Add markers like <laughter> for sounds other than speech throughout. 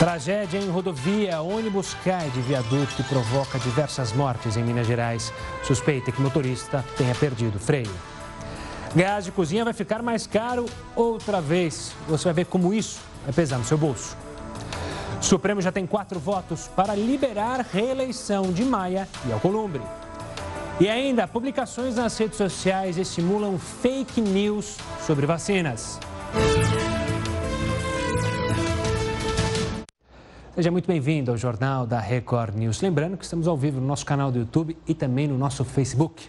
Tragédia em rodovia. Ônibus cai de viaduto e provoca diversas mortes em Minas Gerais. Suspeita que motorista tenha perdido freio. Gás de cozinha vai ficar mais caro outra vez. Você vai ver como isso vai pesar no seu bolso. O Supremo já tem quatro votos para liberar reeleição de Maia e Alcolumbre. E ainda, publicações nas redes sociais estimulam fake news sobre vacinas. Seja muito bem-vindo ao Jornal da Record News. Lembrando que estamos ao vivo no nosso canal do YouTube e também no nosso Facebook.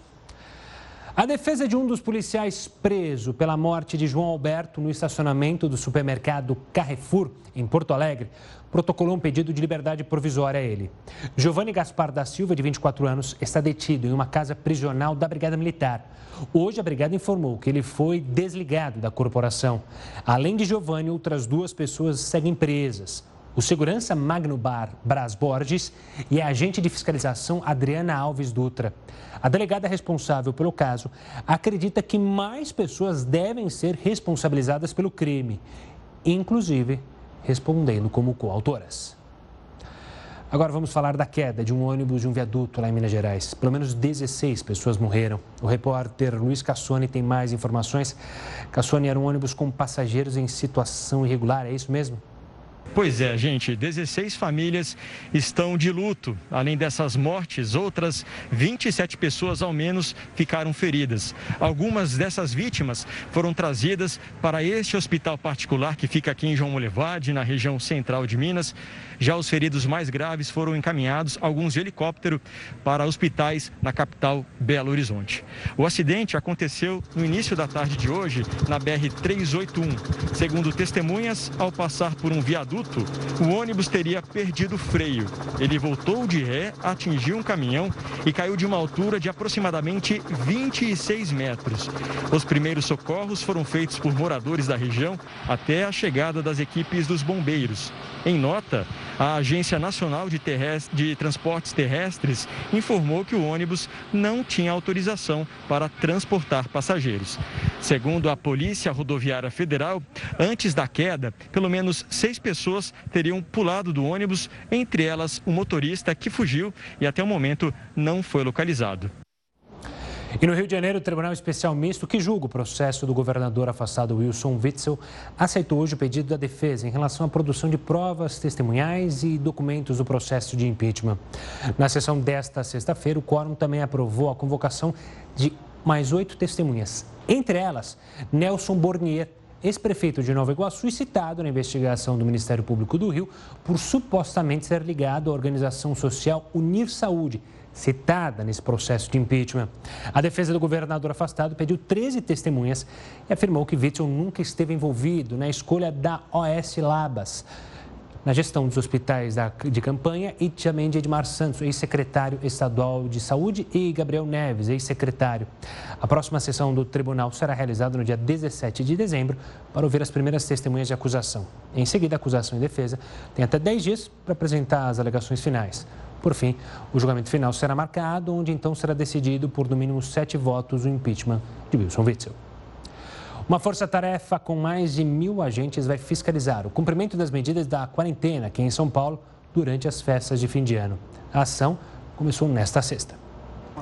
A defesa de um dos policiais preso pela morte de João Alberto no estacionamento do supermercado Carrefour, em Porto Alegre, protocolou um pedido de liberdade provisória a ele. Giovanni Gaspar da Silva, de 24 anos, está detido em uma casa prisional da Brigada Militar. Hoje, a Brigada informou que ele foi desligado da corporação. Além de Giovanni, outras duas pessoas seguem presas o segurança Magno Bar Bras Borges e a agente de fiscalização Adriana Alves Dutra. A delegada responsável pelo caso acredita que mais pessoas devem ser responsabilizadas pelo crime, inclusive respondendo como coautoras. Agora vamos falar da queda de um ônibus de um viaduto lá em Minas Gerais. Pelo menos 16 pessoas morreram. O repórter Luiz Cassoni tem mais informações. Cassoni era um ônibus com passageiros em situação irregular, é isso mesmo? Pois é, gente, 16 famílias estão de luto. Além dessas mortes, outras 27 pessoas ao menos ficaram feridas. Algumas dessas vítimas foram trazidas para este hospital particular que fica aqui em João Molevade, na região central de Minas. Já os feridos mais graves foram encaminhados, alguns de helicóptero, para hospitais na capital Belo Horizonte. O acidente aconteceu no início da tarde de hoje, na BR-381. Segundo testemunhas, ao passar por um viaduto, viaduto, o ônibus teria perdido freio. Ele voltou de ré, atingiu um caminhão e caiu de uma altura de aproximadamente 26 metros. Os primeiros socorros foram feitos por moradores da região até a chegada das equipes dos bombeiros. Em nota, a Agência Nacional de, Terrestre, de Transportes Terrestres informou que o ônibus não tinha autorização para transportar passageiros. Segundo a Polícia Rodoviária Federal, antes da queda, pelo menos seis pessoas teriam pulado do ônibus, entre elas o motorista que fugiu e até o momento não foi localizado. E no Rio de Janeiro, o Tribunal Especial Misto, que julga o processo do governador afastado Wilson Witzel, aceitou hoje o pedido da defesa em relação à produção de provas testemunhais e documentos do processo de impeachment. Na sessão desta sexta-feira, o quórum também aprovou a convocação de mais oito testemunhas. Entre elas, Nelson Bornier, ex-prefeito de Nova Iguaçu e citado na investigação do Ministério Público do Rio por supostamente ser ligado à organização social Unir Saúde citada nesse processo de impeachment. A defesa do governador afastado pediu 13 testemunhas e afirmou que Witzel nunca esteve envolvido na escolha da OS Labas, na gestão dos hospitais de campanha e também de Edmar Santos, ex-secretário estadual de saúde, e Gabriel Neves, ex-secretário. A próxima sessão do tribunal será realizada no dia 17 de dezembro para ouvir as primeiras testemunhas de acusação. Em seguida, a acusação e defesa tem até 10 dias para apresentar as alegações finais. Por fim, o julgamento final será marcado, onde então será decidido por no mínimo sete votos o impeachment de Wilson Witzel. Uma força-tarefa com mais de mil agentes vai fiscalizar o cumprimento das medidas da quarentena aqui em São Paulo durante as festas de fim de ano. A ação começou nesta sexta.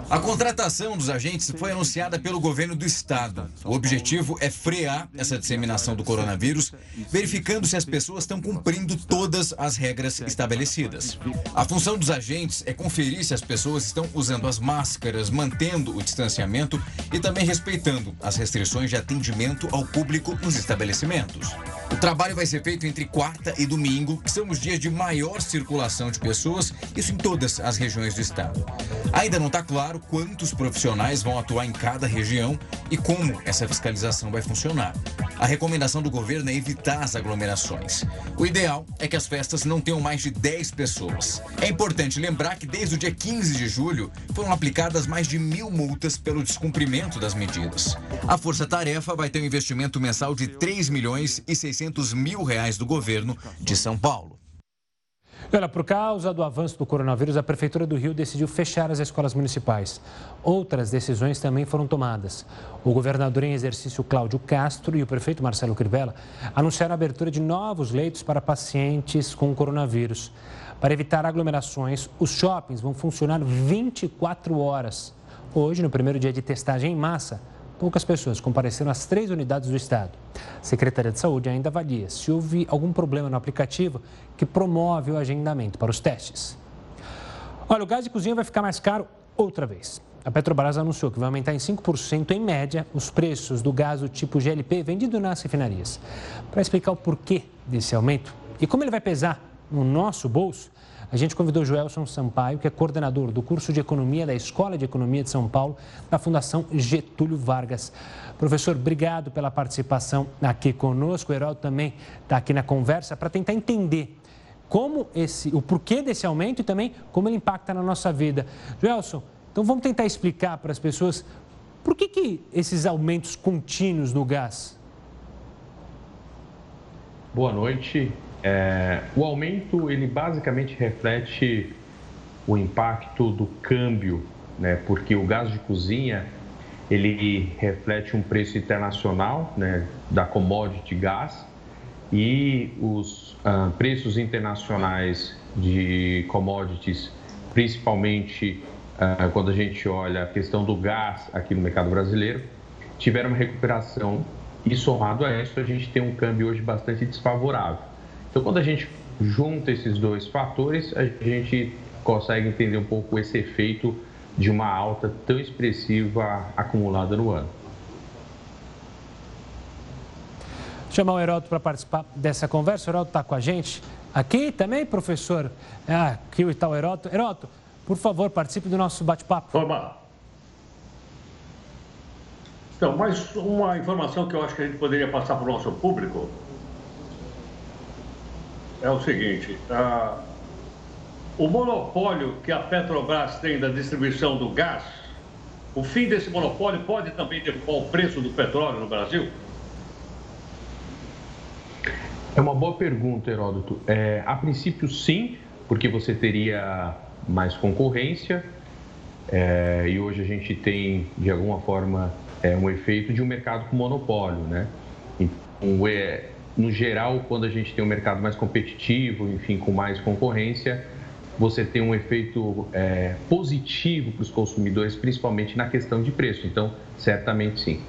A contratação dos agentes foi anunciada pelo governo do estado. O objetivo é frear essa disseminação do coronavírus, verificando se as pessoas estão cumprindo todas as regras estabelecidas. A função dos agentes é conferir se as pessoas estão usando as máscaras, mantendo o distanciamento e também respeitando as restrições de atendimento ao público nos estabelecimentos. O trabalho vai ser feito entre quarta e domingo, que são os dias de maior circulação de pessoas, isso em todas as regiões do estado. Ainda não está claro quantos profissionais vão atuar em cada região e como essa fiscalização vai funcionar. A recomendação do governo é evitar as aglomerações. O ideal é que as festas não tenham mais de 10 pessoas. É importante lembrar que desde o dia 15 de julho foram aplicadas mais de mil multas pelo descumprimento das medidas. A Força Tarefa vai ter um investimento mensal de 3 milhões e 600 mil reais do governo de São Paulo. Olha, por causa do avanço do coronavírus, a Prefeitura do Rio decidiu fechar as escolas municipais. Outras decisões também foram tomadas. O governador em exercício Cláudio Castro e o prefeito Marcelo Crivella anunciaram a abertura de novos leitos para pacientes com coronavírus. Para evitar aglomerações, os shoppings vão funcionar 24 horas. Hoje, no primeiro dia de testagem em massa, poucas pessoas compareceram às três unidades do estado. A Secretaria de Saúde ainda avalia se houve algum problema no aplicativo que promove o agendamento para os testes. Olha, o gás de cozinha vai ficar mais caro outra vez. A Petrobras anunciou que vai aumentar em 5% em média os preços do gás do tipo GLP vendido nas refinarias. Para explicar o porquê desse aumento e como ele vai pesar no nosso bolso, a gente convidou Joelson Sampaio, que é coordenador do curso de Economia da Escola de Economia de São Paulo, da Fundação Getúlio Vargas. Professor, obrigado pela participação aqui conosco. O Herói também está aqui na conversa para tentar entender como esse, o porquê desse aumento e também como ele impacta na nossa vida. Joelson, então vamos tentar explicar para as pessoas por que, que esses aumentos contínuos no gás? Boa noite. É, o aumento ele basicamente reflete o impacto do câmbio, né? Porque o gás de cozinha ele reflete um preço internacional, né? Da commodity gás e os ah, preços internacionais de commodities, principalmente ah, quando a gente olha a questão do gás aqui no mercado brasileiro, tiveram uma recuperação e somado a isso a gente tem um câmbio hoje bastante desfavorável. Então, quando a gente junta esses dois fatores, a gente consegue entender um pouco esse efeito de uma alta tão expressiva acumulada no ano. Vou chamar o Heródoto para participar dessa conversa. O Heródoto está com a gente aqui também, professor. Ah, aqui está o Heródoto. Heródoto, por favor, participe do nosso bate-papo. Oba. Então, mais uma informação que eu acho que a gente poderia passar para o nosso público é o seguinte: o monopólio que a Petrobras tem da distribuição do gás, o fim desse monopólio pode também derrubar o preço do petróleo no Brasil? É uma boa pergunta, Heródoto. É, a princípio, sim, porque você teria mais concorrência é, e hoje a gente tem, de alguma forma, é, um efeito de um mercado com monopólio, né? Então, é, no geral, quando a gente tem um mercado mais competitivo, enfim, com mais concorrência, você tem um efeito é, positivo para os consumidores, principalmente na questão de preço. Então, certamente sim.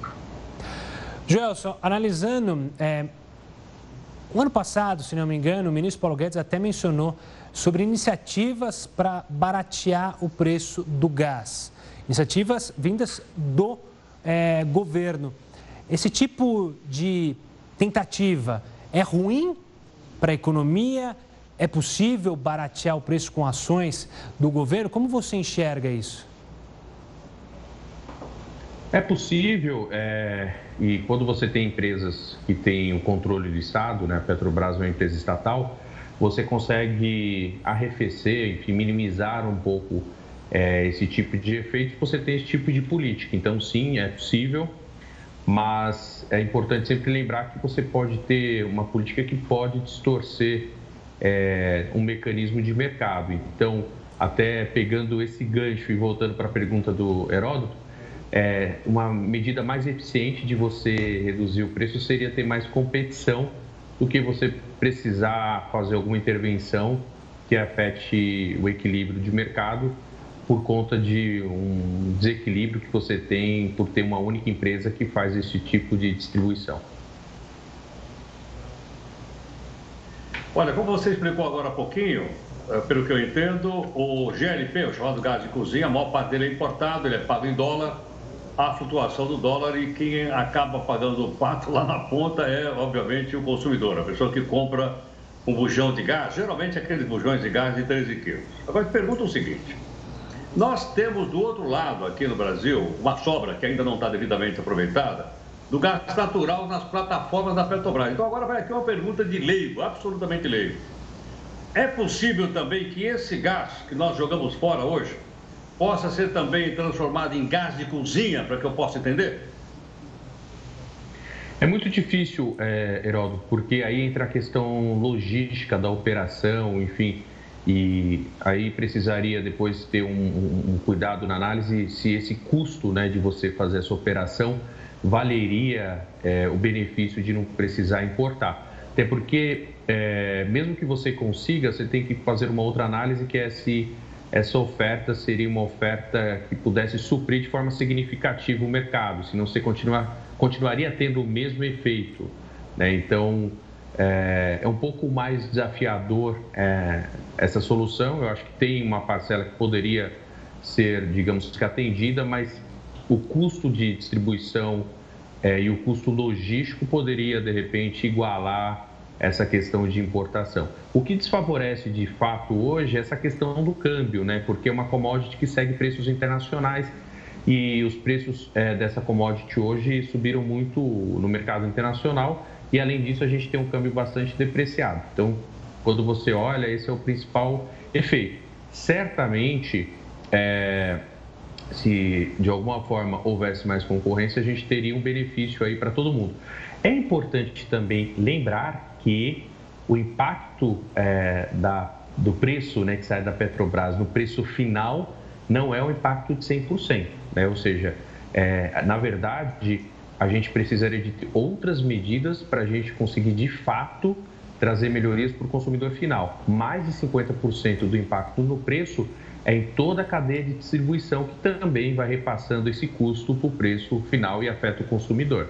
Gelson, analisando, é, o ano passado, se não me engano, o ministro Paulo Guedes até mencionou sobre iniciativas para baratear o preço do gás. Iniciativas vindas do é, governo. Esse tipo de tentativa é ruim para a economia? É possível baratear o preço com ações do governo? Como você enxerga isso? É possível, é, e quando você tem empresas que têm o controle do Estado, né, a Petrobras é uma empresa estatal, você consegue arrefecer, enfim, minimizar um pouco é, esse tipo de efeito, você tem esse tipo de política. Então, sim, é possível mas é importante sempre lembrar que você pode ter uma política que pode distorcer é, um mecanismo de mercado. Então, até pegando esse gancho e voltando para a pergunta do Heródoto, é, uma medida mais eficiente de você reduzir o preço seria ter mais competição do que você precisar fazer alguma intervenção que afete o equilíbrio de mercado por conta de um desequilíbrio que você tem por ter uma única empresa que faz esse tipo de distribuição. Olha, como você explicou agora há pouquinho, eh, pelo que eu entendo, o GLP, o chamado gás de cozinha, a maior parte dele é importado, ele é pago em dólar, a flutuação do dólar e quem acaba pagando o pato lá na ponta é, obviamente, o consumidor, a pessoa que compra um bujão de gás, geralmente aqueles bujões de gás de 13 quilos. Agora, pergunta o seguinte, nós temos do outro lado, aqui no Brasil, uma sobra que ainda não está devidamente aproveitada, do gás natural nas plataformas da Petrobras. Então, agora vai aqui uma pergunta de leigo, absolutamente leigo. É possível também que esse gás que nós jogamos fora hoje possa ser também transformado em gás de cozinha, para que eu possa entender? É muito difícil, é, porque aí entra a questão logística da operação, enfim, E aí precisaria depois ter um, um, cuidado na análise se esse custo né, de você fazer essa operação valeria é, o benefício de não precisar importar. Até porque, é, mesmo que você consiga, você tem que fazer uma outra análise que é se essa oferta seria uma oferta que pudesse suprir de forma significativa o mercado, senão você continuar, continuaria tendo o mesmo efeito. Né? Então, é, é, um pouco mais desafiador é, essa solução. Eu acho que tem uma parcela que poderia ser, digamos atendida, mas o custo de distribuição é, e o custo logístico poderia, de repente, igualar essa questão de importação. O que desfavorece de fato hoje é essa questão do câmbio, né? Porque é uma commodity que segue preços internacionais e os preços é, dessa commodity hoje subiram muito no mercado internacional e além disso a gente tem um câmbio bastante depreciado. Então, quando você olha, esse é o principal efeito. Certamente, é, se de alguma forma houvesse mais concorrência, a gente teria um benefício aí para todo mundo. É importante também lembrar que o impacto é, da, do preço né, que sai da Petrobras no preço final não é um impacto de 100%. Né? Ou seja, é, na verdade, a gente precisaria de outras medidas para a gente conseguir de fato trazer melhorias para o consumidor final. Mais de 50% do impacto no preço é em toda a cadeia de distribuição que também vai repassando esse custo para o preço final e afeta o consumidor.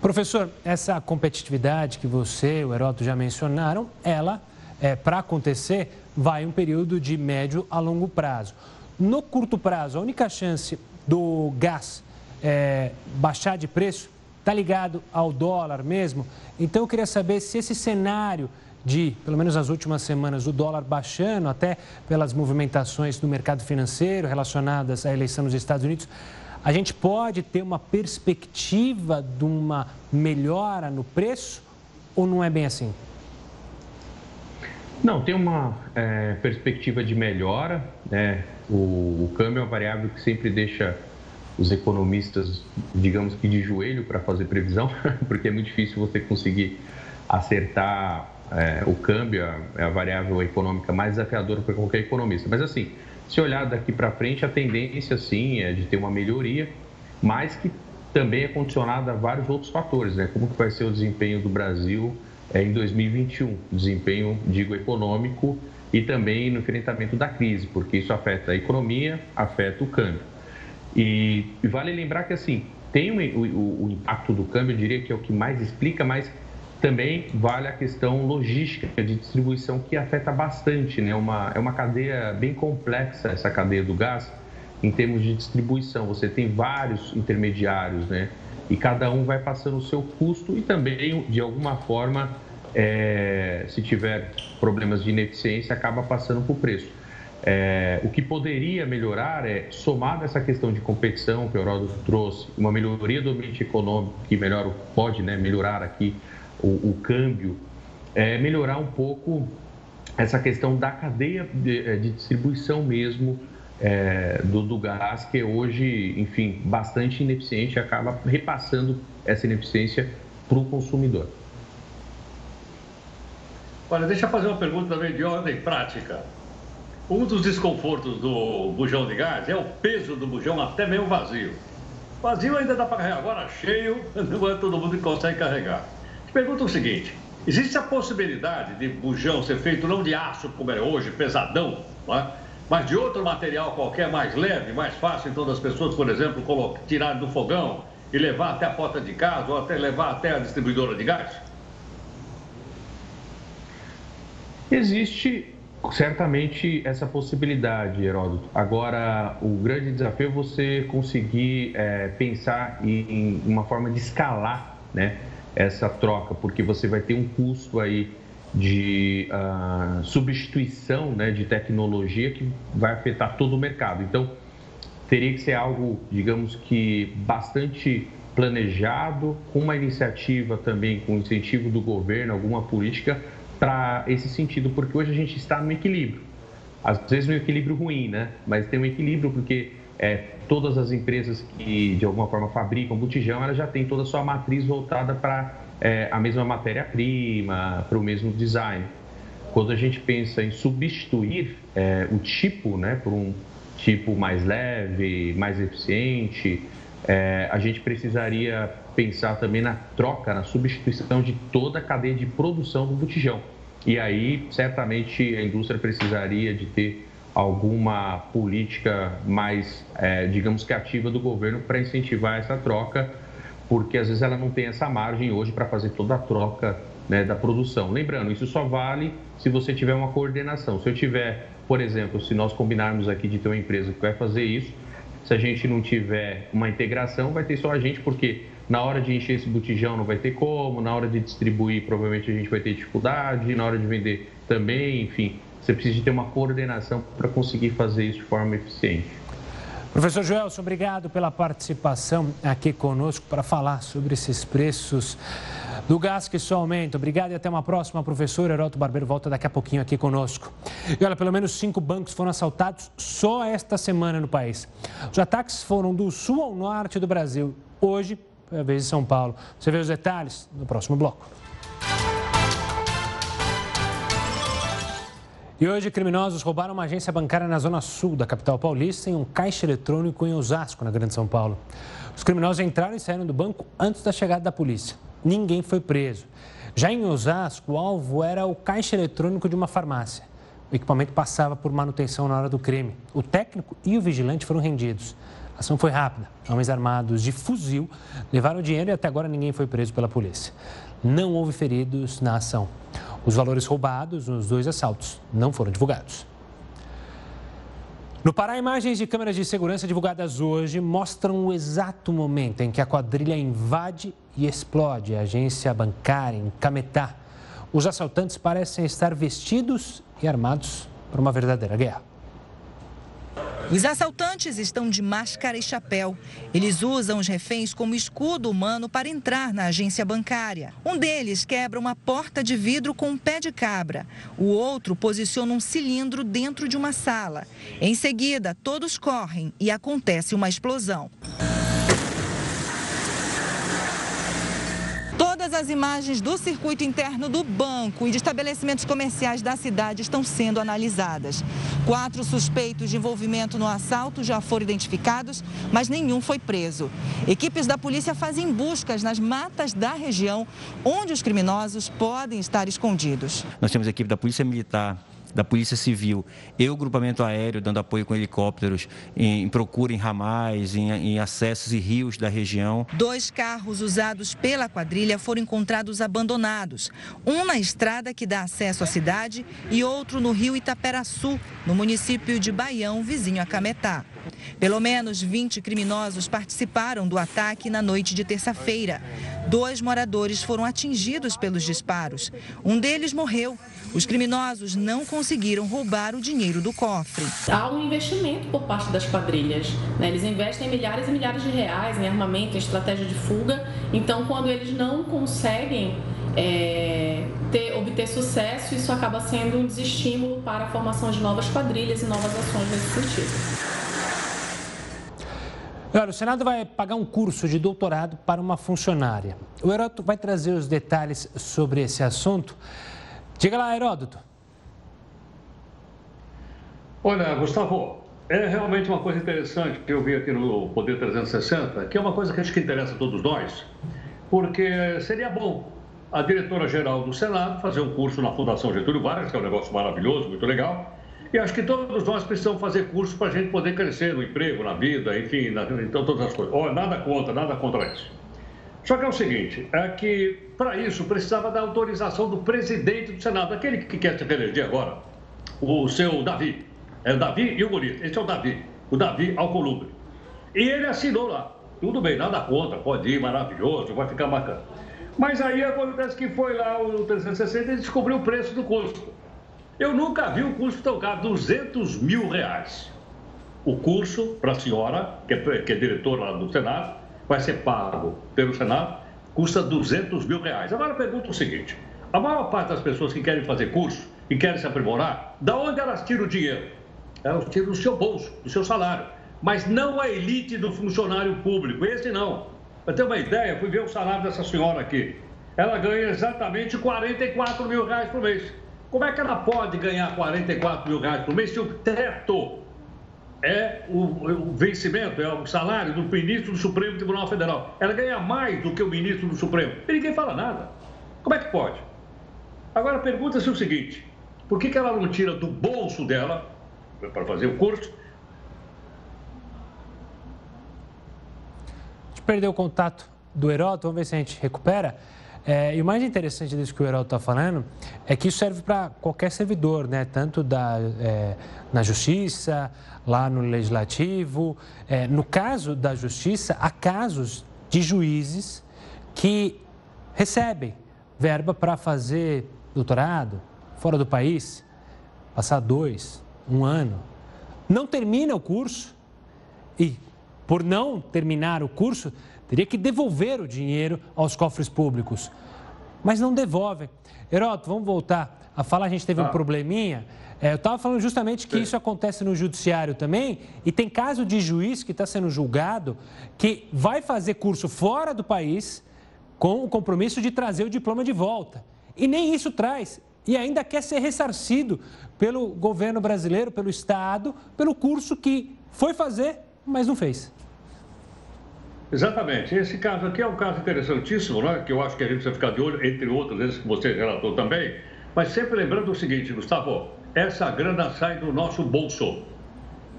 Professor, essa competitividade que você e o Heroto já mencionaram, ela, é, para acontecer, vai um período de médio a longo prazo. No curto prazo, a única chance do gás é, baixar de preço está ligado ao dólar mesmo. Então, eu queria saber se esse cenário de, pelo menos nas últimas semanas, o dólar baixando, até pelas movimentações do mercado financeiro relacionadas à eleição nos Estados Unidos, a gente pode ter uma perspectiva de uma melhora no preço ou não é bem assim? Não, tem uma é, perspectiva de melhora. Né? O, o câmbio é uma variável que sempre deixa os economistas, digamos que de joelho para fazer previsão, <laughs> porque é muito difícil você conseguir acertar é, o câmbio, é a variável econômica mais desafiadora para qualquer economista. Mas assim, se olhar daqui para frente, a tendência sim é de ter uma melhoria, mas que também é condicionada a vários outros fatores, né? Como que vai ser o desempenho do Brasil é, em 2021, desempenho, digo, econômico e também no enfrentamento da crise, porque isso afeta a economia, afeta o câmbio. E, e vale lembrar que assim tem o, o, o impacto do câmbio, eu diria que é o que mais explica, mas também vale a questão logística de distribuição que afeta bastante, né? Uma, é uma cadeia bem complexa essa cadeia do gás em termos de distribuição. Você tem vários intermediários, né? E cada um vai passando o seu custo e também, de alguma forma, é, se tiver problemas de ineficiência, acaba passando o preço. É, o que poderia melhorar é, somado essa questão de competição que o Heródoto trouxe, uma melhoria do ambiente econômico que melhora, pode né, melhorar aqui o, o câmbio, é, melhorar um pouco essa questão da cadeia de, é, de distribuição mesmo é, do, do gás, que hoje, enfim, bastante ineficiente acaba repassando essa ineficiência para o consumidor. Olha, deixa eu fazer uma pergunta também de ordem prática. Um dos desconfortos do bujão de gás é o peso do bujão até meio vazio. Vazio ainda dá para carregar, agora cheio, <laughs> não é todo mundo que consegue carregar. Pergunta o seguinte: existe a possibilidade de bujão ser feito não de aço, como é hoje, pesadão, é? mas de outro material qualquer mais leve, mais fácil, então, das pessoas, por exemplo, tirar do fogão e levar até a porta de casa ou até levar até a distribuidora de gás? Existe certamente essa possibilidade, Heródoto. Agora, o grande desafio é você conseguir é, pensar em uma forma de escalar, né? essa troca, porque você vai ter um custo aí de uh, substituição né, de tecnologia que vai afetar todo o mercado. Então, teria que ser algo, digamos que, bastante planejado, com uma iniciativa também, com incentivo do governo, alguma política para esse sentido, porque hoje a gente está no equilíbrio. Às vezes no equilíbrio ruim, né? Mas tem um equilíbrio porque é, todas as empresas que de alguma forma fabricam botijão, elas já têm toda a sua matriz voltada para é, a mesma matéria-prima, para o mesmo design. quando a gente pensa em substituir é, o tipo né, por um tipo mais leve, mais eficiente, é, a gente precisaria pensar também na troca, na substituição de toda a cadeia de produção do botijão. E aí, certamente, a indústria precisaria de ter alguma política mais, é, digamos que ativa do governo para incentivar essa troca, porque às vezes ela não tem essa margem hoje para fazer toda a troca né, da produção. Lembrando, isso só vale se você tiver uma coordenação. Se eu tiver, por exemplo, se nós combinarmos aqui de ter uma empresa que vai fazer isso, se a gente não tiver uma integração, vai ter só a gente, porque na hora de encher esse botijão não vai ter como, na hora de distribuir provavelmente a gente vai ter dificuldade, na hora de vender também, enfim. Você precisa ter uma coordenação para conseguir fazer isso de forma eficiente. Professor Joelson, obrigado pela participação aqui conosco para falar sobre esses preços do gás que só aumenta. Obrigado e até uma próxima, professor. Heroto Barbeiro volta daqui a pouquinho aqui conosco. E olha, pelo menos cinco bancos foram assaltados só esta semana no país. Os ataques foram do sul ao norte do Brasil. Hoje, foi a vez de São Paulo. Você vê os detalhes no próximo bloco. E hoje, criminosos roubaram uma agência bancária na zona sul da capital paulista em um caixa eletrônico em Osasco, na Grande São Paulo. Os criminosos entraram e saíram do banco antes da chegada da polícia. Ninguém foi preso. Já em Osasco, o alvo era o caixa eletrônico de uma farmácia. O equipamento passava por manutenção na hora do crime. O técnico e o vigilante foram rendidos. A ação foi rápida. Homens armados de fuzil levaram o dinheiro e até agora ninguém foi preso pela polícia. Não houve feridos na ação. Os valores roubados nos dois assaltos não foram divulgados. No Pará, imagens de câmeras de segurança divulgadas hoje mostram o exato momento em que a quadrilha invade e explode a agência bancária em Cametá. Os assaltantes parecem estar vestidos e armados para uma verdadeira guerra. Os assaltantes estão de máscara e chapéu. Eles usam os reféns como escudo humano para entrar na agência bancária. Um deles quebra uma porta de vidro com um pé de cabra. O outro posiciona um cilindro dentro de uma sala. Em seguida, todos correm e acontece uma explosão. Todas as imagens do circuito interno do banco e de estabelecimentos comerciais da cidade estão sendo analisadas. Quatro suspeitos de envolvimento no assalto já foram identificados, mas nenhum foi preso. Equipes da polícia fazem buscas nas matas da região onde os criminosos podem estar escondidos. Nós temos a equipe da Polícia Militar da Polícia Civil e o grupamento aéreo dando apoio com helicópteros em, em procura em ramais, em, em acessos e rios da região. Dois carros usados pela quadrilha foram encontrados abandonados. Um na estrada que dá acesso à cidade e outro no rio Itaperaçu, no município de Baião, vizinho a Cametá. Pelo menos 20 criminosos participaram do ataque na noite de terça-feira. Dois moradores foram atingidos pelos disparos. Um deles morreu. Os criminosos não conseguiram roubar o dinheiro do cofre. Há um investimento por parte das quadrilhas. Né? Eles investem milhares e milhares de reais em armamento, em estratégia de fuga. Então, quando eles não conseguem é, ter, obter sucesso, isso acaba sendo um desestímulo para a formação de novas quadrilhas e novas ações nesse sentido. Olha, o Senado vai pagar um curso de doutorado para uma funcionária. O Heródoto vai trazer os detalhes sobre esse assunto. Diga lá, Heródoto. Olha, Gustavo, é realmente uma coisa interessante que eu vi aqui no Poder 360, que é uma coisa que acho que interessa a todos nós, porque seria bom a diretora-geral do Senado fazer um curso na Fundação Getúlio Vargas, que é um negócio maravilhoso, muito legal, e acho que todos nós precisamos fazer curso para a gente poder crescer no emprego, na vida, enfim, na, então todas as coisas. Oh, nada contra, nada contra isso. Só que é o seguinte, é que para isso precisava da autorização do presidente do Senado, aquele que quer se reeleger agora, o seu Davi. É o Davi e o Bonito. Esse é o Davi, o Davi Alcolumbre. E ele assinou lá. Tudo bem, nada contra, pode ir, maravilhoso, vai ficar bacana. Mas aí acontece que foi lá o 360 e descobriu o preço do custo. Eu nunca vi um curso tão caro, 200 mil reais. O curso para a senhora, que é, que é diretora lá do Senado, vai ser pago pelo Senado, custa 200 mil reais. Agora pergunta o seguinte: a maior parte das pessoas que querem fazer curso e querem se aprimorar, da onde elas tiram o dinheiro? Elas tiram do seu bolso, do seu salário. Mas não a elite do funcionário público, esse não. Para ter uma ideia, fui ver o salário dessa senhora aqui. Ela ganha exatamente 44 mil reais por mês. Como é que ela pode ganhar 44 mil reais por mês se o teto é o, o, vencimento, é o salário do ministro do Supremo Tribunal Federal? Ela ganha mais do que o ministro do Supremo. E ninguém fala nada. Como é que pode? Agora pergunta-se o seguinte: por que, que ela não tira do bolso dela para fazer o curso? A gente perdeu o contato do Heródoto, vamos ver se a gente recupera. É, e o mais interessante disso que o Heraldo está falando é que isso serve para qualquer servidor, né? tanto da, é, na justiça, lá no legislativo. É, no caso da justiça, há casos de juízes que recebem verba para fazer doutorado fora do país, passar dois, um ano, não termina o curso e, por não terminar o curso, teria que devolver o dinheiro aos cofres públicos. Mas não devolvem. Heroto, vamos voltar a falar, a gente teve ah. um probleminha. É, eu estava falando justamente que Sim. isso acontece no judiciário também, e tem caso de juiz que está sendo julgado que vai fazer curso fora do país com o compromisso de trazer o diploma de volta. E nem isso traz. E ainda quer ser ressarcido pelo governo brasileiro, pelo Estado, pelo curso que foi fazer, mas não fez. Exatamente. Esse caso aqui é um caso interessantíssimo, né? que eu acho que a gente precisa ficar de olho, entre outros, esses que você relatou também. Mas sempre lembrando o seguinte, Gustavo, essa grana sai do nosso bolso,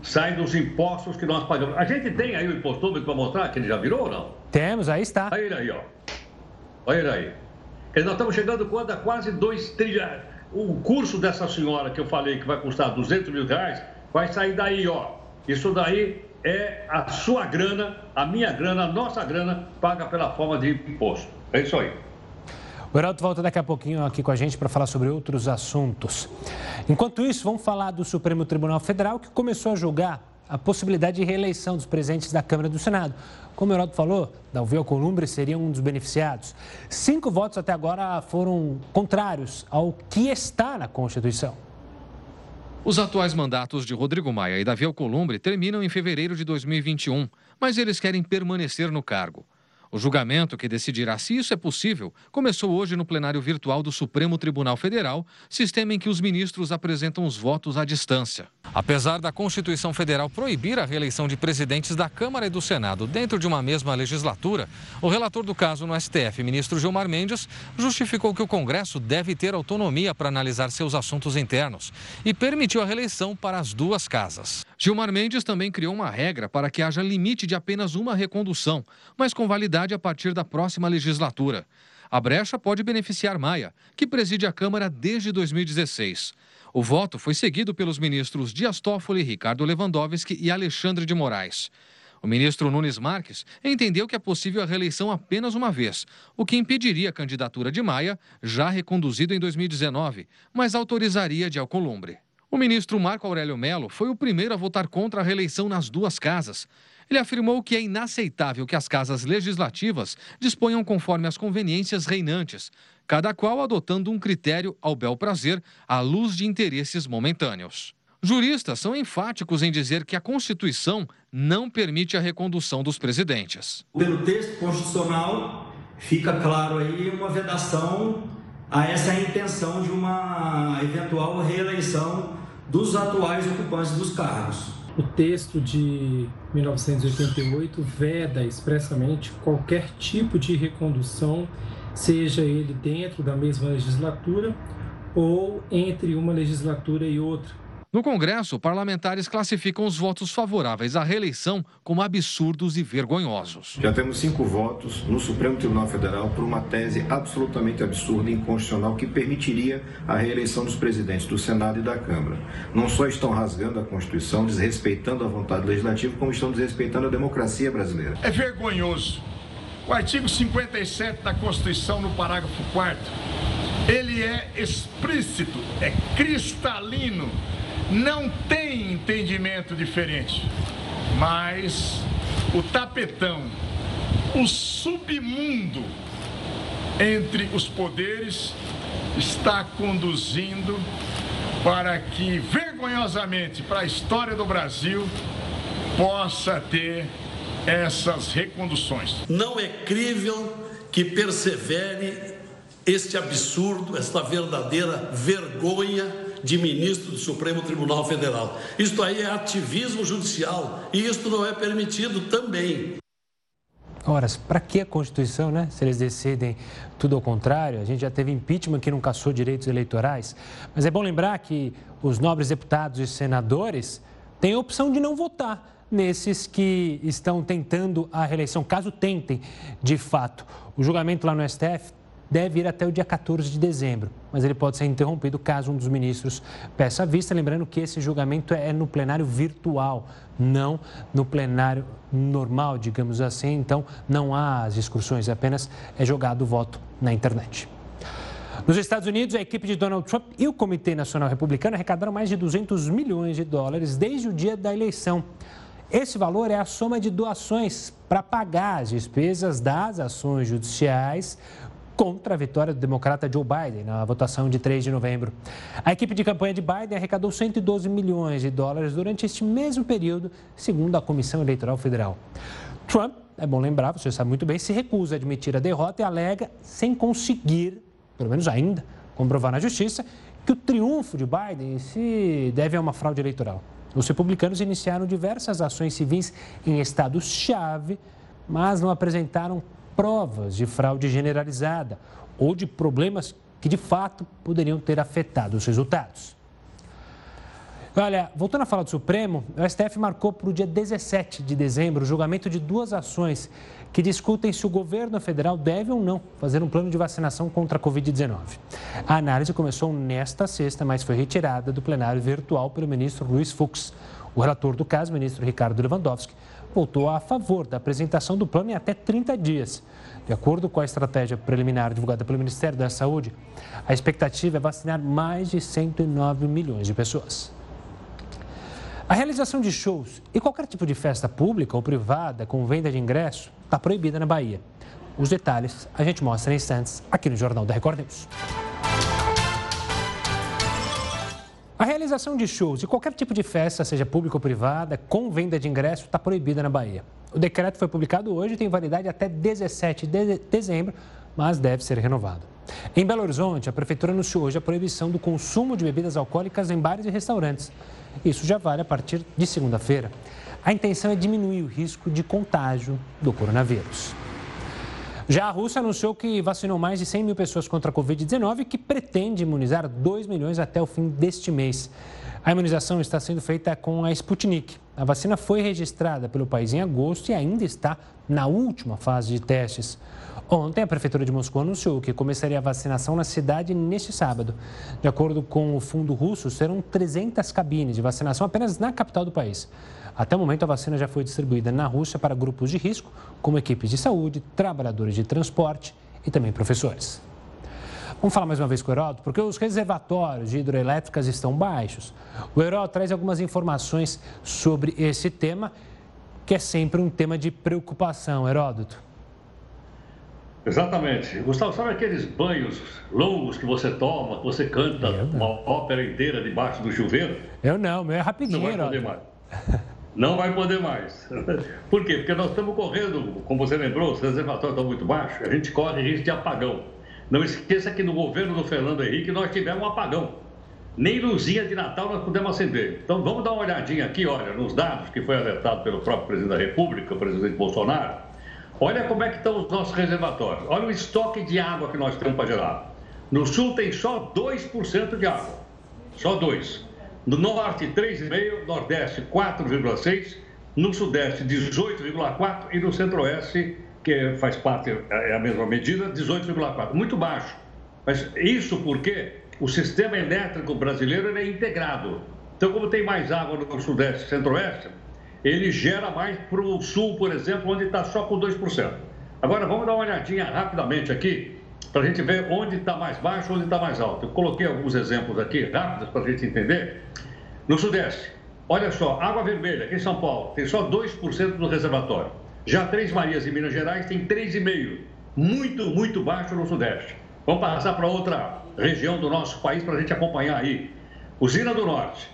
sai dos impostos que nós pagamos. A gente tem aí o impostômetro para mostrar que ele já virou ou não? Temos, aí está. Olha ele aí, ó. Olha ele aí. Nós estamos chegando quando a quase 2 trilhões. O curso dessa senhora que eu falei que vai custar 200 mil reais, vai sair daí, ó. Isso daí é a sua grana, a minha grana, a nossa grana, paga pela forma de imposto. É isso aí. O Heraldo volta daqui a pouquinho aqui com a gente para falar sobre outros assuntos. Enquanto isso, vamos falar do Supremo Tribunal Federal, que começou a julgar a possibilidade de reeleição dos presidentes da Câmara e do Senado. Como o Heraldo falou, Dalvi Alcolumbre seria um dos beneficiados. Cinco votos até agora foram contrários ao que está na Constituição. Os atuais mandatos de Rodrigo Maia e Davi Alcolumbre terminam em fevereiro de 2021, mas eles querem permanecer no cargo. O julgamento que decidirá se isso é possível começou hoje no plenário virtual do Supremo Tribunal Federal, sistema em que os ministros apresentam os votos à distância. Apesar da Constituição Federal proibir a reeleição de presidentes da Câmara e do Senado dentro de uma mesma legislatura, o relator do caso no STF, ministro Gilmar Mendes, justificou que o Congresso deve ter autonomia para analisar seus assuntos internos e permitiu a reeleição para as duas casas. Gilmar Mendes também criou uma regra para que haja limite de apenas uma recondução, mas com validade a partir da próxima legislatura. A brecha pode beneficiar Maia, que preside a Câmara desde 2016. O voto foi seguido pelos ministros Dias Toffoli, Ricardo Lewandowski e Alexandre de Moraes. O ministro Nunes Marques entendeu que é possível a reeleição apenas uma vez, o que impediria a candidatura de Maia, já reconduzido em 2019, mas autorizaria de Alcolumbre. O ministro Marco Aurélio Melo foi o primeiro a votar contra a reeleição nas duas casas. Ele afirmou que é inaceitável que as casas legislativas disponham conforme as conveniências reinantes, cada qual adotando um critério ao bel prazer à luz de interesses momentâneos. Juristas são enfáticos em dizer que a Constituição não permite a recondução dos presidentes. Pelo texto constitucional, fica claro aí uma vedação a essa intenção de uma eventual reeleição dos atuais ocupantes dos cargos. O texto de 1988 veda expressamente qualquer tipo de recondução seja ele dentro da mesma legislatura ou entre uma legislatura e outra. No Congresso, parlamentares classificam os votos favoráveis à reeleição como absurdos e vergonhosos. Já temos cinco votos no Supremo Tribunal Federal por uma tese absolutamente absurda e inconstitucional que permitiria a reeleição dos presidentes do Senado e da Câmara. Não só estão rasgando a Constituição, desrespeitando a vontade legislativa, como estão desrespeitando a democracia brasileira. É vergonhoso o artigo 57 da Constituição, no parágrafo 4 ele é explícito, é cristalino, não tem entendimento diferente. Mas o tapetão, o submundo entre os poderes está conduzindo para que vergonhosamente para a história do Brasil possa ter essas reconduções. Não é crível que persevere este absurdo, esta verdadeira vergonha de ministro do Supremo Tribunal Federal. Isto aí é ativismo judicial e isto não é permitido também. Ora, para que a Constituição, né? Se eles decidem tudo ao contrário, a gente já teve impeachment que não caçou direitos eleitorais. Mas é bom lembrar que os nobres deputados e senadores têm a opção de não votar nesses que estão tentando a reeleição, caso tentem de fato. O julgamento lá no STF deve ir até o dia 14 de dezembro, mas ele pode ser interrompido caso um dos ministros peça a vista. Lembrando que esse julgamento é no plenário virtual, não no plenário normal, digamos assim. Então, não há as discussões, apenas é jogado o voto na internet. Nos Estados Unidos, a equipe de Donald Trump e o Comitê Nacional Republicano arrecadaram mais de 200 milhões de dólares desde o dia da eleição. Esse valor é a soma de doações para pagar as despesas das ações judiciais contra a vitória do democrata Joe Biden na votação de 3 de novembro. A equipe de campanha de Biden arrecadou 112 milhões de dólares durante este mesmo período, segundo a Comissão Eleitoral Federal. Trump, é bom lembrar, você sabe muito bem, se recusa a admitir a derrota e alega, sem conseguir, pelo menos ainda, comprovar na justiça, que o triunfo de Biden se deve a uma fraude eleitoral. Os republicanos iniciaram diversas ações civis em estados-chave, mas não apresentaram provas de fraude generalizada ou de problemas que de fato poderiam ter afetado os resultados. Olha, voltando a falar do Supremo, o STF marcou para o dia 17 de dezembro o julgamento de duas ações que discutem se o governo federal deve ou não fazer um plano de vacinação contra a Covid-19. A análise começou nesta sexta, mas foi retirada do plenário virtual pelo ministro Luiz Fux. O relator do caso, ministro Ricardo Lewandowski, votou a favor da apresentação do plano em até 30 dias. De acordo com a estratégia preliminar divulgada pelo Ministério da Saúde, a expectativa é vacinar mais de 109 milhões de pessoas. A realização de shows e qualquer tipo de festa pública ou privada com venda de ingresso está proibida na Bahia. Os detalhes a gente mostra em instantes aqui no Jornal da Record News. A realização de shows e qualquer tipo de festa, seja pública ou privada, com venda de ingresso, está proibida na Bahia. O decreto foi publicado hoje e tem validade até 17 de dezembro, mas deve ser renovado. Em Belo Horizonte, a Prefeitura anunciou hoje a proibição do consumo de bebidas alcoólicas em bares e restaurantes. Isso já vale a partir de segunda-feira. A intenção é diminuir o risco de contágio do coronavírus. Já a Rússia anunciou que vacinou mais de 100 mil pessoas contra a Covid-19 e que pretende imunizar 2 milhões até o fim deste mês. A imunização está sendo feita com a Sputnik. A vacina foi registrada pelo país em agosto e ainda está na última fase de testes. Ontem, a Prefeitura de Moscou anunciou que começaria a vacinação na cidade neste sábado. De acordo com o fundo russo, serão 300 cabines de vacinação apenas na capital do país. Até o momento, a vacina já foi distribuída na Rússia para grupos de risco, como equipes de saúde, trabalhadores de transporte e também professores. Vamos falar mais uma vez com o Heródoto, porque os reservatórios de hidroelétricas estão baixos. O Heródoto traz algumas informações sobre esse tema, que é sempre um tema de preocupação, Heródoto. Exatamente. Gustavo, sabe aqueles banhos longos que você toma, que você canta uma ópera inteira debaixo do chuveiro? Eu não, meu é rapidinho, Não vai poder mais. <laughs> Não vai poder mais. <laughs> Por quê? Porque nós estamos correndo, como você lembrou, os reservatórios estão muito baixos, a gente corre risco de apagão. Não esqueça que no governo do Fernando Henrique nós tivemos um apagão. Nem luzinha de Natal nós pudemos acender. Então vamos dar uma olhadinha aqui, olha, nos dados que foi alertado pelo próprio presidente da República, o presidente Bolsonaro. Olha como é que estão os nossos reservatórios. Olha o estoque de água que nós temos para gerar. No sul tem só 2% de água. Só 2%. No norte, 3,5%, nordeste, 4,6%, no sudeste, 18,4% e no centro-oeste, que faz parte, é a mesma medida, 18,4%. Muito baixo. Mas isso porque o sistema elétrico brasileiro é integrado. Então, como tem mais água no sudeste e centro-oeste, ele gera mais para o sul, por exemplo, onde está só com 2%. Agora, vamos dar uma olhadinha rapidamente aqui, para a gente ver onde está mais baixo, onde está mais alto. Eu coloquei alguns exemplos aqui, rápidos, para a gente entender. No Sudeste, olha só, Água Vermelha, aqui em São Paulo, tem só 2% do reservatório. Já Três Marias, em Minas Gerais, tem 3,5%. Muito, muito baixo no Sudeste. Vamos passar para outra região do nosso país para a gente acompanhar aí. Usina do Norte.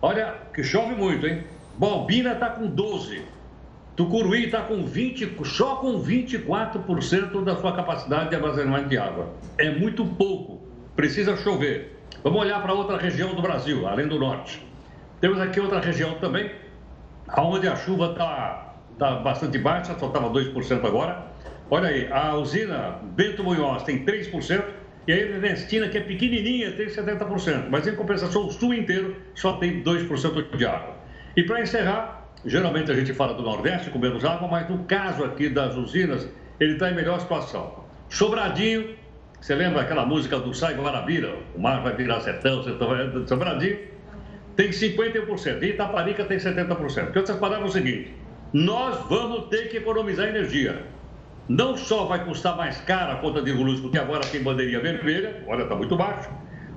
Olha, que chove muito, hein? Balbina está com 12. Tucuruí está com 20, só com 24% da sua capacidade de armazenamento de água. É muito pouco. Precisa chover. Vamos olhar para outra região do Brasil, além do norte. Temos aqui outra região também, onde a chuva está tá bastante baixa, só estava 2% agora. Olha aí, a usina Bento Munhoz tem 3%, e a Ernestina, que é pequenininha, tem 70%. Mas, em compensação, o sul inteiro só tem 2% de água. E, para encerrar, geralmente a gente fala do Nordeste com menos água, mas no caso aqui das usinas, ele está em melhor situação. Sobradinho, você lembra aquela música do Sai Guarabira? O mar vai virar sertão, sertão vai... Sobradinho tem 51%, e Itaparica tem 70%. Porque outras palavras é o seguinte, nós vamos ter que economizar energia. Não só vai custar mais caro a conta de luz, porque agora tem bandeirinha vermelha, olha, está muito baixo,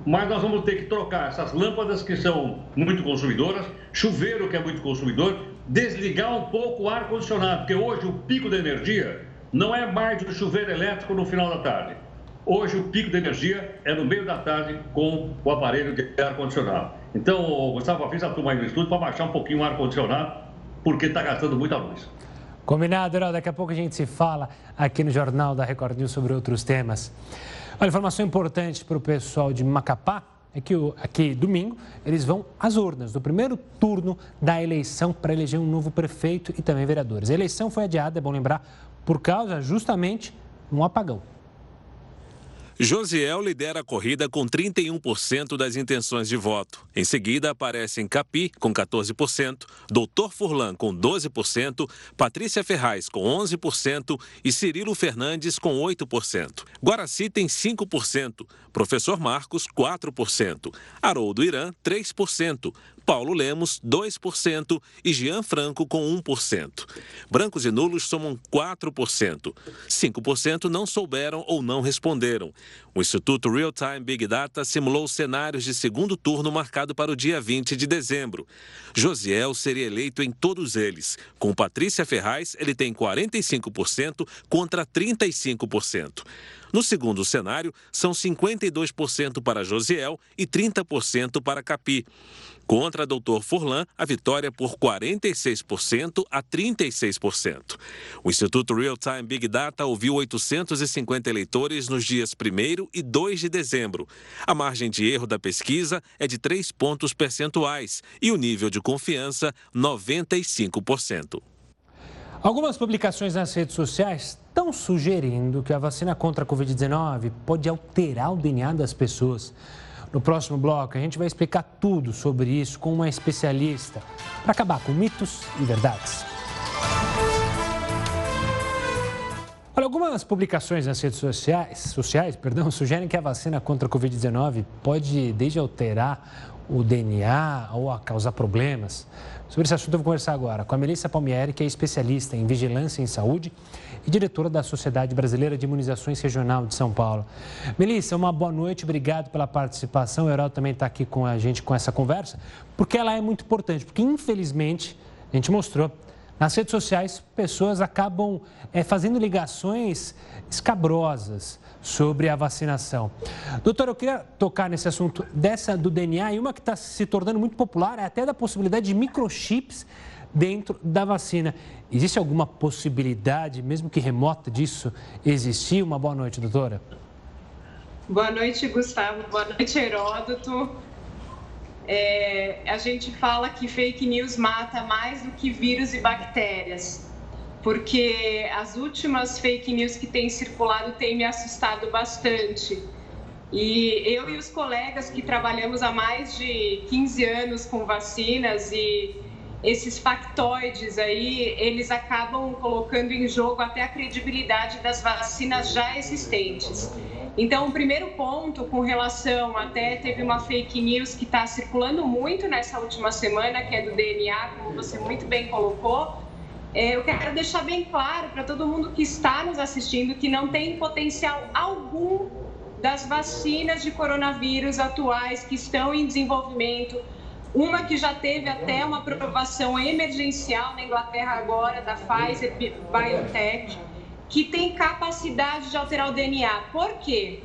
mas nós vamos ter que trocar essas lâmpadas que são muito consumidoras, chuveiro que é muito consumidor, desligar um pouco o ar-condicionado, porque hoje o pico da energia não é mais do chuveiro elétrico no final da tarde. Hoje o pico de energia é no meio da tarde com o aparelho de ar-condicionado. Então, Gustavo, avisa a turma aí no estúdio para baixar um pouquinho o ar-condicionado, porque está gastando muita luz. Combinado, Herói. Daqui a pouco a gente se fala aqui no Jornal da Record News sobre outros temas. Olha, informação importante para o pessoal de Macapá é que aqui domingo eles vão às urnas do primeiro turno da eleição para eleger um novo prefeito e também vereadores. A eleição foi adiada, é bom lembrar, por causa justamente um apagão. Josiel lidera a corrida com 31% das intenções de voto. Em seguida, aparecem Capi, com 14%, Doutor Furlan, com 12%, Patrícia Ferraz, com 11% e Cirilo Fernandes, com 8%. Guaraci tem 5%, Professor Marcos, 4%, Haroldo Irã, 3%, Paulo Lemos, 2% e Jean Franco com 1%. Brancos e nulos somam 4%. 5% não souberam ou não responderam. O Instituto Real Time Big Data simulou cenários de segundo turno marcado para o dia 20 de dezembro. Josiel seria eleito em todos eles. Com Patrícia Ferraz, ele tem 45% contra 35%. No segundo cenário, são 52% para Josiel e 30% para Capi. Contra Dr. Furlan, a vitória por 46% a 36%. O Instituto Real Time Big Data ouviu 850 eleitores nos dias 1 e 2 de dezembro. A margem de erro da pesquisa é de 3 pontos percentuais e o nível de confiança, 95%. Algumas publicações nas redes sociais estão sugerindo que a vacina contra a Covid-19 pode alterar o DNA das pessoas. No próximo bloco, a gente vai explicar tudo sobre isso com uma especialista para acabar com mitos e verdades. Olha, algumas publicações nas redes sociais, sociais perdão, sugerem que a vacina contra a Covid-19 pode desde alterar o DNA ou a causar problemas. Sobre esse assunto eu vou conversar agora com a Melissa Palmieri, que é especialista em vigilância em saúde e diretora da Sociedade Brasileira de Imunizações Regional de São Paulo. Melissa, uma boa noite, obrigado pela participação. O Herói também está aqui com a gente com essa conversa, porque ela é muito importante, porque infelizmente a gente mostrou nas redes sociais, pessoas acabam é, fazendo ligações escabrosas sobre a vacinação. Doutor, eu queria tocar nesse assunto dessa do DNA e uma que está se tornando muito popular é até da possibilidade de microchips dentro da vacina. Existe alguma possibilidade, mesmo que remota, disso existir? Uma boa noite, doutora. Boa noite, Gustavo. Boa noite, Heródoto. É, a gente fala que fake news mata mais do que vírus e bactérias, porque as últimas fake news que têm circulado têm me assustado bastante. E eu e os colegas que trabalhamos há mais de 15 anos com vacinas e esses factoides aí, eles acabam colocando em jogo até a credibilidade das vacinas já existentes. Então, o primeiro ponto com relação, até teve uma fake news que está circulando muito nessa última semana, que é do DNA, como você muito bem colocou. É, eu quero deixar bem claro para todo mundo que está nos assistindo que não tem potencial algum das vacinas de coronavírus atuais que estão em desenvolvimento. Uma que já teve até uma aprovação emergencial na Inglaterra agora, da Pfizer BioNTech que tem capacidade de alterar o DNA. Por quê?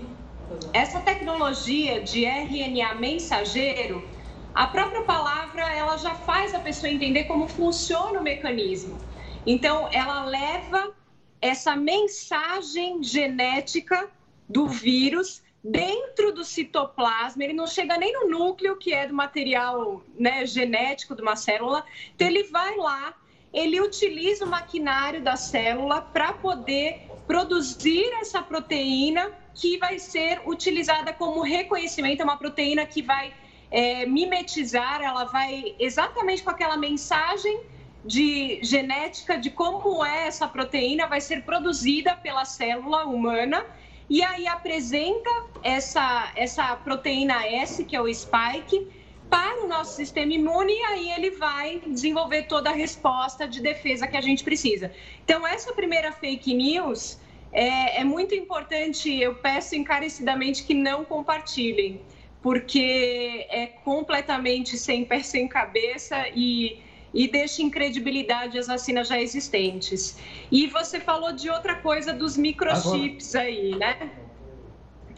Essa tecnologia de RNA mensageiro, a própria palavra ela já faz a pessoa entender como funciona o mecanismo. Então, ela leva essa mensagem genética do vírus dentro do citoplasma, ele não chega nem no núcleo, que é do material né, genético de uma célula, então ele vai lá, ele utiliza o maquinário da célula para poder produzir essa proteína que vai ser utilizada como reconhecimento, é uma proteína que vai é, mimetizar, ela vai exatamente com aquela mensagem de genética de como é essa proteína, vai ser produzida pela célula humana e aí apresenta essa, essa proteína S, que é o spike, para o nosso sistema imune e aí ele vai desenvolver toda a resposta de defesa que a gente precisa. Então, essa primeira fake news é, é muito importante, eu peço encarecidamente que não compartilhem, porque é completamente sem pé, sem cabeça e e deixa incredibilidade as vacinas já existentes. E você falou de outra coisa dos microchips Agora... aí, né?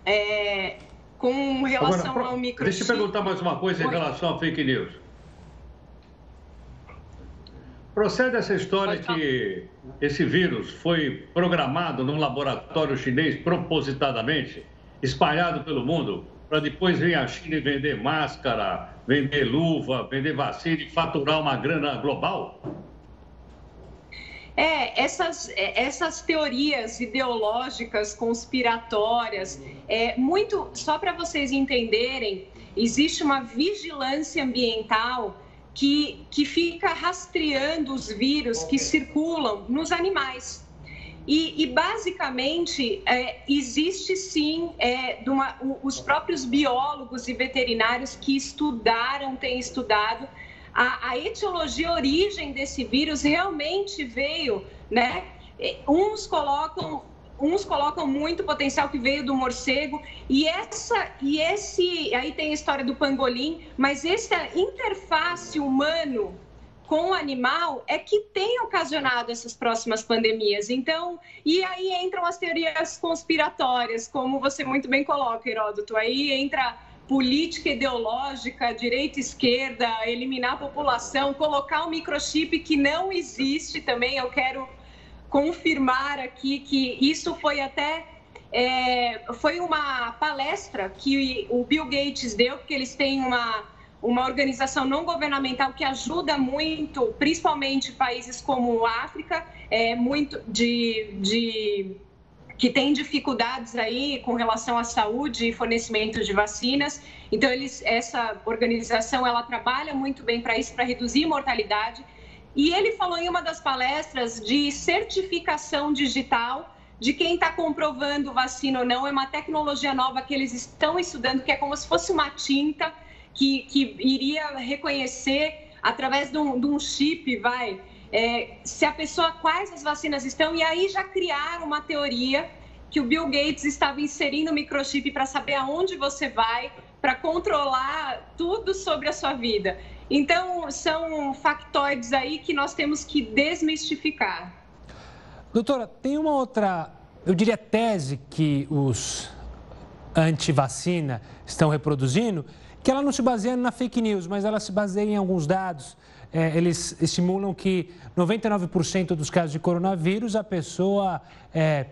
É, com relação Agora, ao microchip. Deixa eu perguntar mais uma coisa em relação à fake news. Procede essa história que esse vírus foi programado num laboratório chinês propositadamente, espalhado pelo mundo, para depois vir à China e vender máscara, vender luva, vender vacina e faturar uma grana global? É, essas, é, essas teorias ideológicas, conspiratórias, é, muito, só para vocês entenderem, existe uma vigilância ambiental que, que fica rastreando os vírus que circulam nos animais. E, e basicamente, é, existe sim é, uma, os próprios biólogos e veterinários que estudaram, têm estudado, a, a etiologia, a origem desse vírus realmente veio, né? Uns colocam uns colocam muito potencial que veio do morcego e essa e esse aí tem a história do pangolim, mas essa interface humano com o animal é que tem ocasionado essas próximas pandemias. Então, e aí entram as teorias conspiratórias, como você muito bem coloca, Heródoto. Aí entra política ideológica, direita esquerda, eliminar a população, colocar o um microchip que não existe também. Eu quero confirmar aqui que isso foi até é, foi uma palestra que o Bill Gates deu, porque eles têm uma uma organização não governamental que ajuda muito, principalmente países como África, é, muito de, de que tem dificuldades aí com relação à saúde e fornecimento de vacinas. Então, eles, essa organização ela trabalha muito bem para isso, para reduzir mortalidade. E ele falou em uma das palestras de certificação digital de quem está comprovando vacina ou não. É uma tecnologia nova que eles estão estudando, que é como se fosse uma tinta que, que iria reconhecer através de um, de um chip, vai, é, se a pessoa, quais as vacinas estão, e aí já criaram uma teoria que o Bill Gates estava inserindo o microchip para saber aonde você vai, para controlar tudo sobre a sua vida. Então, são factoides aí que nós temos que desmistificar. Doutora, tem uma outra, eu diria, tese que os anti-vacina estão reproduzindo, que ela não se baseia na fake news, mas ela se baseia em alguns dados. É, eles estimulam que 99% dos casos de coronavírus a pessoa é,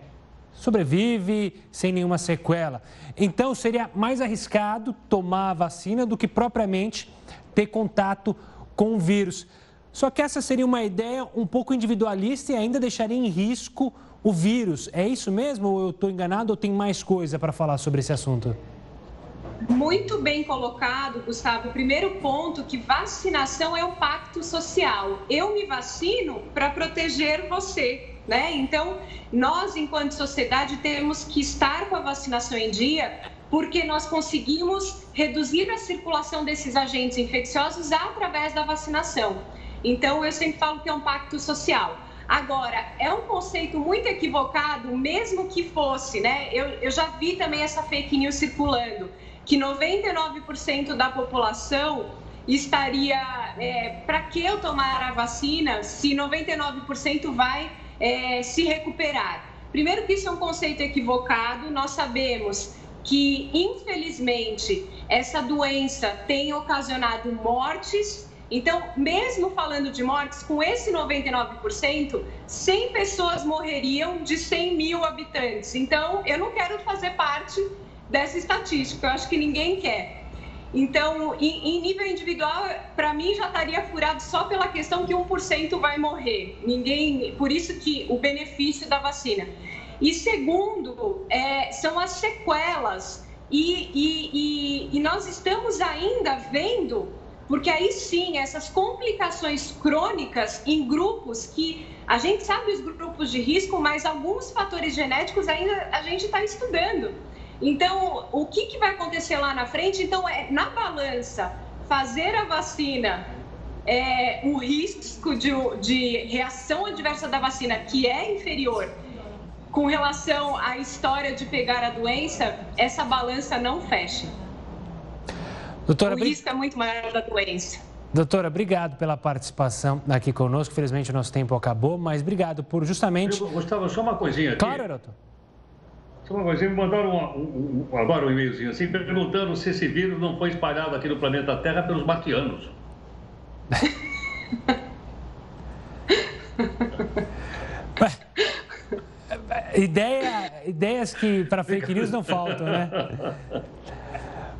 sobrevive sem nenhuma sequela. Então seria mais arriscado tomar a vacina do que propriamente ter contato com o vírus. Só que essa seria uma ideia um pouco individualista e ainda deixaria em risco o vírus. É isso mesmo ou eu estou enganado ou tem mais coisa para falar sobre esse assunto? Muito bem colocado, Gustavo. O primeiro ponto que vacinação é o pacto social. Eu me vacino para proteger você, né? Então, nós enquanto sociedade temos que estar com a vacinação em dia, porque nós conseguimos reduzir a circulação desses agentes infecciosos através da vacinação. Então, eu sempre falo que é um pacto social. Agora, é um conceito muito equivocado, mesmo que fosse, né? Eu, eu já vi também essa fake news circulando que 99% da população estaria. É, Para que eu tomar a vacina se 99% vai é, se recuperar? Primeiro, que isso é um conceito equivocado, nós sabemos que, infelizmente, essa doença tem ocasionado mortes Então, mesmo falando de mortes, com esse 99%, 100 pessoas morreriam de 100 mil habitantes. Então, eu não quero fazer parte dessa estatística, eu acho que ninguém quer. Então, em, em nível individual, para mim já estaria furado só pela questão que 1% vai morrer. Ninguém, por isso que o benefício da vacina. E segundo, é, são as sequelas. E, e, e, e nós estamos ainda vendo porque aí sim, essas complicações crônicas em grupos que a gente sabe os grupos de risco, mas alguns fatores genéticos ainda a gente está estudando. Então, o que, que vai acontecer lá na frente? Então, é na balança, fazer a vacina, é, o risco de, de reação adversa da vacina, que é inferior, com relação à história de pegar a doença, essa balança não fecha. Doutora, o risco é muito maior da doença. Doutora, obrigado pela participação aqui conosco. Felizmente o nosso tempo acabou, mas obrigado por justamente. Gustavo, só uma coisinha aqui. Claro, Heroto. Uma coisinha, me mandaram um, um, agora um e-mailzinho assim, perguntando se esse vírus não foi espalhado aqui no planeta Terra pelos martianos. <laughs> Ideia, ideias que para fake news não faltam, né? <laughs>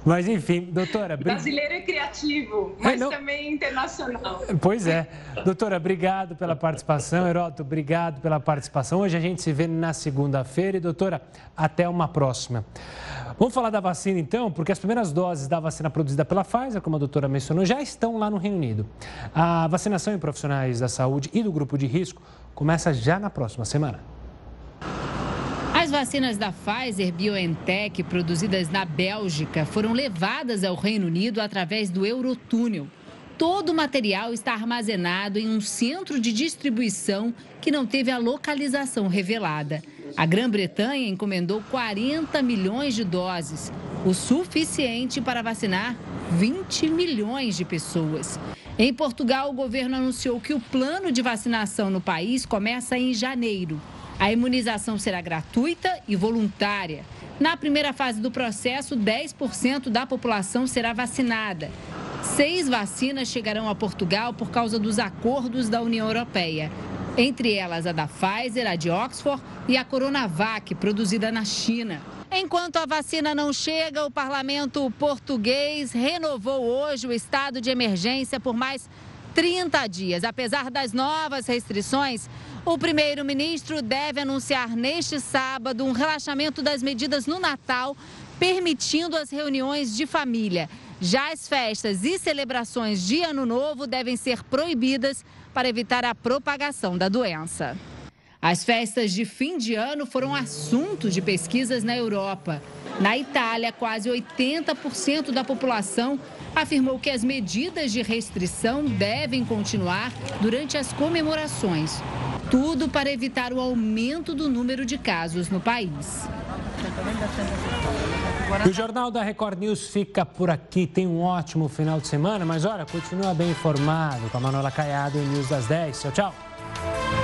Mas enfim, doutora. Brasileiro é criativo, mas é, também internacional. Pois é. Doutora, obrigado pela participação. Heroto, obrigado pela participação. Hoje a gente se vê na segunda-feira. E, doutora, até uma próxima. Vamos falar da vacina então, porque as primeiras doses da vacina produzida pela Pfizer, como a doutora mencionou, já estão lá no Reino Unido. A vacinação em profissionais da saúde e do grupo de risco começa já na próxima semana. As vacinas da Pfizer BioNTech, produzidas na Bélgica, foram levadas ao Reino Unido através do Eurotúnel. Todo o material está armazenado em um centro de distribuição que não teve a localização revelada. A Grã-Bretanha encomendou 40 milhões de doses, o suficiente para vacinar 20 milhões de pessoas. Em Portugal, o governo anunciou que o plano de vacinação no país começa em janeiro. A imunização será gratuita e voluntária. Na primeira fase do processo, 10% da população será vacinada. Seis vacinas chegarão a Portugal por causa dos acordos da União Europeia. Entre elas a da Pfizer, a de Oxford e a Coronavac, produzida na China. Enquanto a vacina não chega, o parlamento português renovou hoje o estado de emergência por mais 30 dias. Apesar das novas restrições, o primeiro-ministro deve anunciar neste sábado um relaxamento das medidas no Natal, permitindo as reuniões de família. Já as festas e celebrações de Ano Novo devem ser proibidas para evitar a propagação da doença. As festas de fim de ano foram assunto de pesquisas na Europa. Na Itália, quase 80% da população afirmou que as medidas de restrição devem continuar durante as comemorações. Tudo para evitar o aumento do número de casos no país. O Jornal da Record News fica por aqui. Tem um ótimo final de semana, mas olha, continua bem informado com a Manuela Caiado em News das 10. Tchau, tchau.